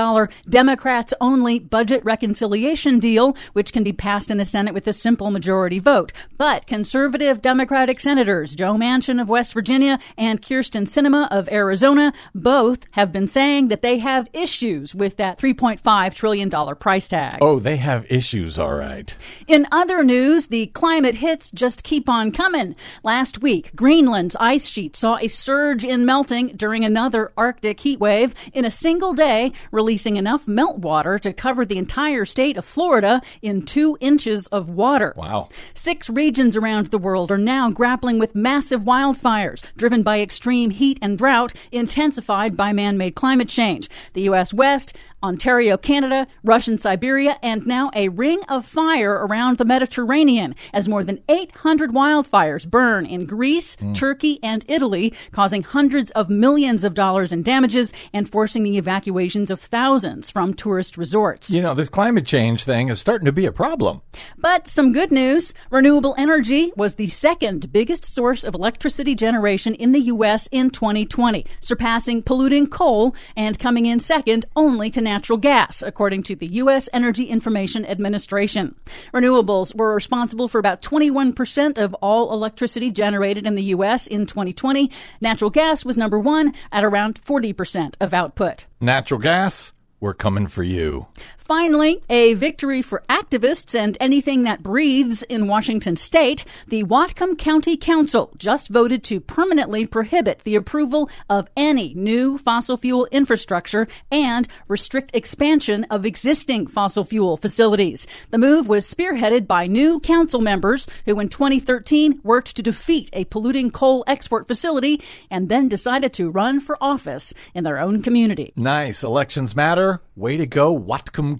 Democrats only budget reconciliation deal, which can be passed in the Senate with a simple majority vote. But conservative Democratic senators Joe Manchin of West Virginia and Kyrsten Sinema of Arizona both have been saying that they have issues with that $3.5 trillion price tag. Oh, they have issues, all right. In other news, the climate hits just keep on coming. Last week, Greenland's ice sheet saw a surge in melting during another Arctic heat wave in a single day, releasing enough meltwater to cover the entire state of Florida in two inches of water. Wow. Six regions around the world are now grappling with massive wildfires driven by extreme heat and drought intensified by man made climate change. The U.S. West, Ontario, Canada, Russian Siberia, and now a ring of fire around the Mediterranean as more than 800 wildfires burn in Greece, hmm. Turkey, and Italy, causing hundreds of millions of dollars in damages and forcing the evacuations of thousands from tourist resorts. You know, this climate change thing is starting to be a problem. But some good news renewable energy was the second biggest source of electricity generation in the U.S. in 2020, surpassing polluting coal and coming in second only to natural gas, according to the U.S. Energy Information Administration. Renewables were responsible for about 21% of all electricity generated in the U.S. in 2020. Natural gas was number one at around 40% of output. Natural gas, we're coming for you. Finally, a victory for activists and anything that breathes in Washington state. The Whatcom County Council just voted to permanently prohibit the approval of any new fossil fuel infrastructure and restrict expansion of existing fossil fuel facilities. The move was spearheaded by new council members who in 2013 worked to defeat a polluting coal export facility and then decided to run for office in their own community. Nice. Elections matter. Way to go, Whatcom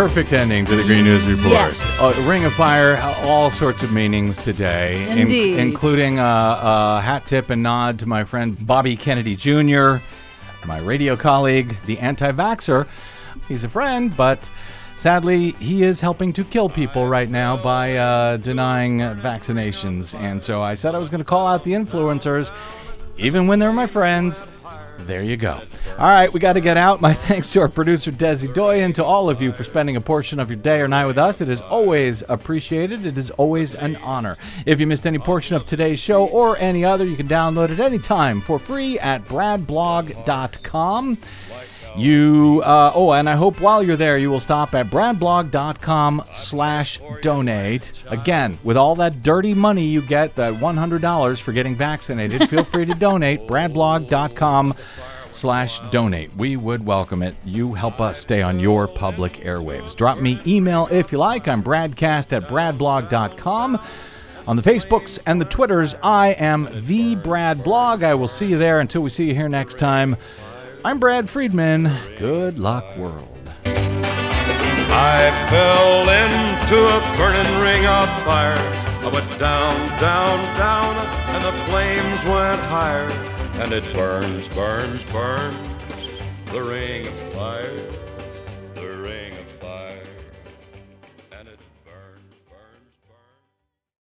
Perfect ending to the Green News Report. Yes. Uh, Ring of Fire, all sorts of meanings today, in- Indeed. including a, a hat tip and nod to my friend Bobby Kennedy Jr., my radio colleague, the anti vaxxer. He's a friend, but sadly, he is helping to kill people right now by uh, denying vaccinations. And so I said I was going to call out the influencers, even when they're my friends. There you go. All right, we got to get out. My thanks to our producer, Desi Doyen, to all of you for spending a portion of your day or night with us. It is always appreciated. It is always an honor. If you missed any portion of today's show or any other, you can download it anytime for free at bradblog.com. You, uh, oh, and I hope while you're there, you will stop at bradblog.com slash donate. Again, with all that dirty money you get, that $100 for getting vaccinated, feel free to donate. bradblog.com slash donate. We would welcome it. You help us stay on your public airwaves. Drop me email if you like. I'm bradcast at bradblog.com. On the Facebooks and the Twitters, I am the Brad Blog. I will see you there until we see you here next time. I'm Brad Friedman. Good luck, world. I fell into a burning ring of fire. I went down, down, down, and the flames went higher. And it burns, burns, burns, the ring of fire.